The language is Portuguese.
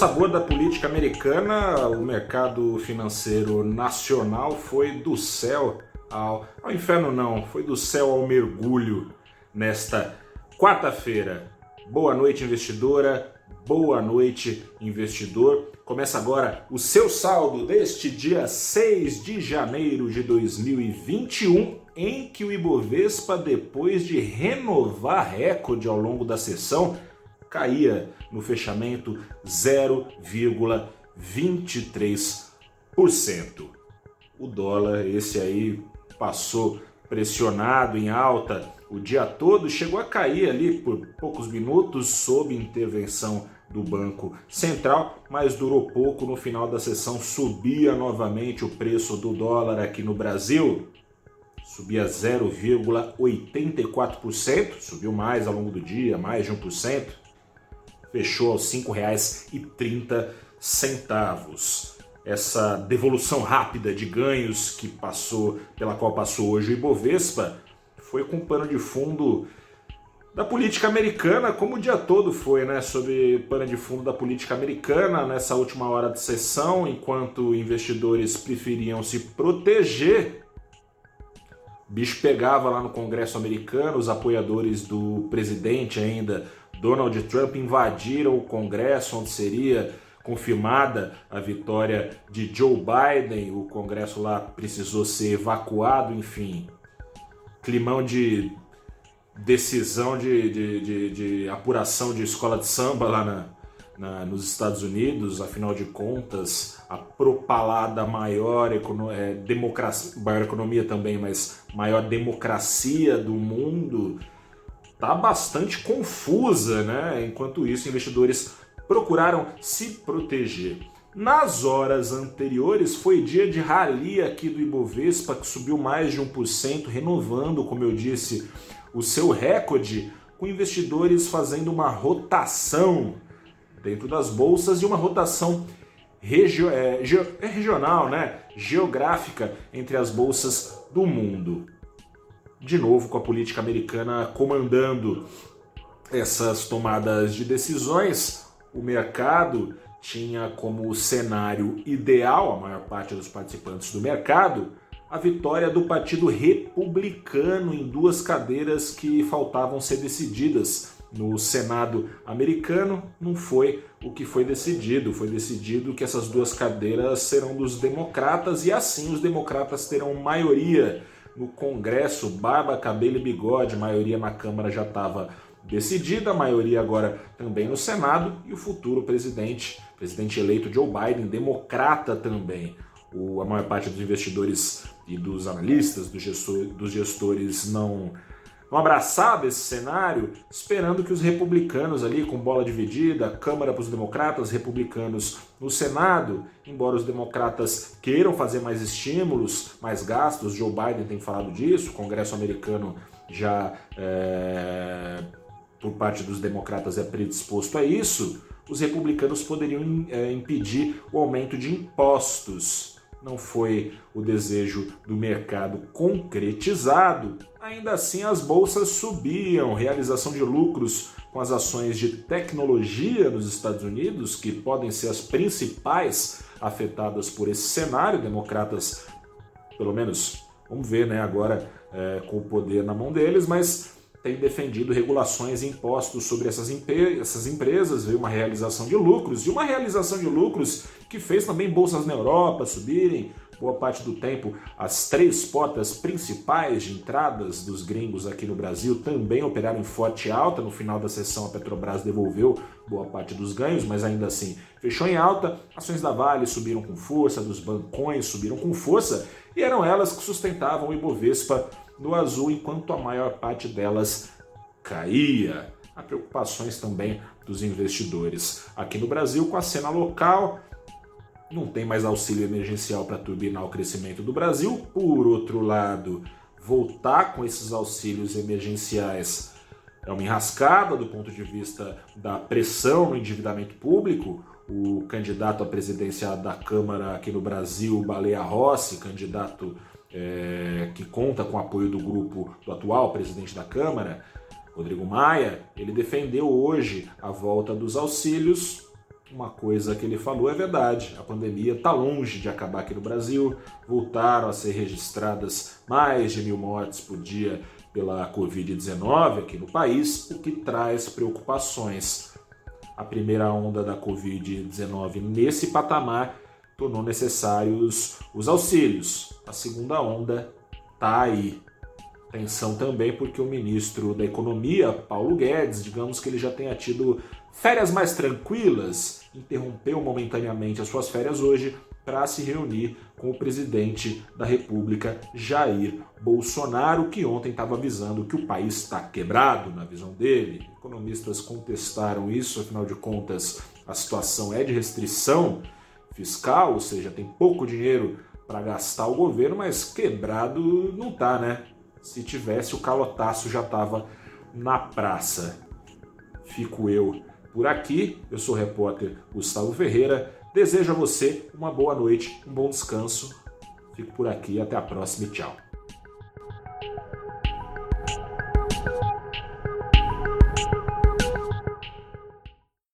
sabor da política americana, o mercado financeiro nacional foi do céu ao, ao inferno, não, foi do céu ao mergulho nesta quarta-feira. Boa noite, investidora. Boa noite, investidor. Começa agora o seu saldo deste dia 6 de janeiro de 2021, em que o Ibovespa, depois de renovar recorde ao longo da sessão, caía no fechamento 0,23%. O dólar, esse aí, passou pressionado em alta o dia todo, chegou a cair ali por poucos minutos sob intervenção do Banco Central, mas durou pouco. No final da sessão, subia novamente o preço do dólar aqui no Brasil, subia 0,84%, subiu mais ao longo do dia, mais de 1% fechou aos R$ 5,30. Essa devolução rápida de ganhos que passou, pela qual passou hoje o Ibovespa, foi com pano de fundo da política americana, como o dia todo foi, né? Sob pano de fundo da política americana nessa última hora de sessão, enquanto investidores preferiam se proteger. O bicho pegava lá no Congresso americano, os apoiadores do presidente ainda Donald Trump invadiram o Congresso, onde seria confirmada a vitória de Joe Biden. O Congresso lá precisou ser evacuado, enfim. Climão de decisão de, de, de, de apuração de escola de samba lá na, na, nos Estados Unidos, afinal de contas, a propalada maior, econo, é, democracia, maior economia também, mas maior democracia do mundo está bastante confusa, né? Enquanto isso, investidores procuraram se proteger. Nas horas anteriores foi dia de rally aqui do Ibovespa, que subiu mais de 1%, renovando, como eu disse, o seu recorde, com investidores fazendo uma rotação dentro das bolsas e uma rotação regio é, é regional, né? geográfica entre as bolsas do mundo de novo com a política americana comandando essas tomadas de decisões, o mercado tinha como cenário ideal, a maior parte dos participantes do mercado, a vitória do Partido Republicano em duas cadeiras que faltavam ser decididas. No Senado americano, não foi o que foi decidido. Foi decidido que essas duas cadeiras serão dos democratas e assim os democratas terão maioria no Congresso, barba, cabelo e bigode, maioria na Câmara já estava decidida, maioria agora também no Senado, e o futuro presidente, presidente eleito Joe Biden, democrata também. O, a maior parte dos investidores e dos analistas, dos, gestor, dos gestores não não abraçava esse cenário, esperando que os republicanos ali, com bola dividida, Câmara para os democratas, republicanos no Senado, embora os democratas queiram fazer mais estímulos, mais gastos, Joe Biden tem falado disso, o Congresso americano já, é, por parte dos democratas, é predisposto a isso, os republicanos poderiam é, impedir o aumento de impostos. Não foi o desejo do mercado concretizado, ainda assim as bolsas subiam, realização de lucros com as ações de tecnologia nos Estados Unidos, que podem ser as principais afetadas por esse cenário, democratas, pelo menos, vamos ver, né, agora é, com o poder na mão deles, mas tem defendido regulações e impostos sobre essas, essas empresas, veio uma realização de lucros, e uma realização de lucros que fez também bolsas na Europa subirem, boa parte do tempo as três portas principais de entradas dos gringos aqui no Brasil também operaram em forte alta. No final da sessão, a Petrobras devolveu boa parte dos ganhos, mas ainda assim fechou em alta. Ações da Vale subiram com força, dos bancões subiram com força, e eram elas que sustentavam o Ibovespa no azul, enquanto a maior parte delas caía. Há preocupações também dos investidores aqui no Brasil com a cena local. Não tem mais auxílio emergencial para turbinar o crescimento do Brasil. Por outro lado, voltar com esses auxílios emergenciais é uma enrascada do ponto de vista da pressão no endividamento público. O candidato à presidência da Câmara aqui no Brasil, Baleia Rossi, candidato é, que conta com o apoio do grupo do atual presidente da Câmara, Rodrigo Maia, ele defendeu hoje a volta dos auxílios, uma coisa que ele falou é verdade. A pandemia está longe de acabar aqui no Brasil. Voltaram a ser registradas mais de mil mortes por dia pela Covid-19 aqui no país, o que traz preocupações. A primeira onda da Covid-19 nesse patamar tornou necessários os auxílios. A segunda onda está aí. Atenção também porque o ministro da Economia, Paulo Guedes, digamos que ele já tenha tido férias mais tranquilas, interrompeu momentaneamente as suas férias hoje para se reunir com o presidente da República, Jair Bolsonaro, que ontem estava avisando que o país está quebrado, na visão dele. Economistas contestaram isso, afinal de contas, a situação é de restrição fiscal, ou seja, tem pouco dinheiro para gastar o governo, mas quebrado não tá, né? Se tivesse, o calotaço já estava na praça. Fico eu por aqui. Eu sou o repórter Gustavo Ferreira. Desejo a você uma boa noite, um bom descanso. Fico por aqui, até a próxima e tchau.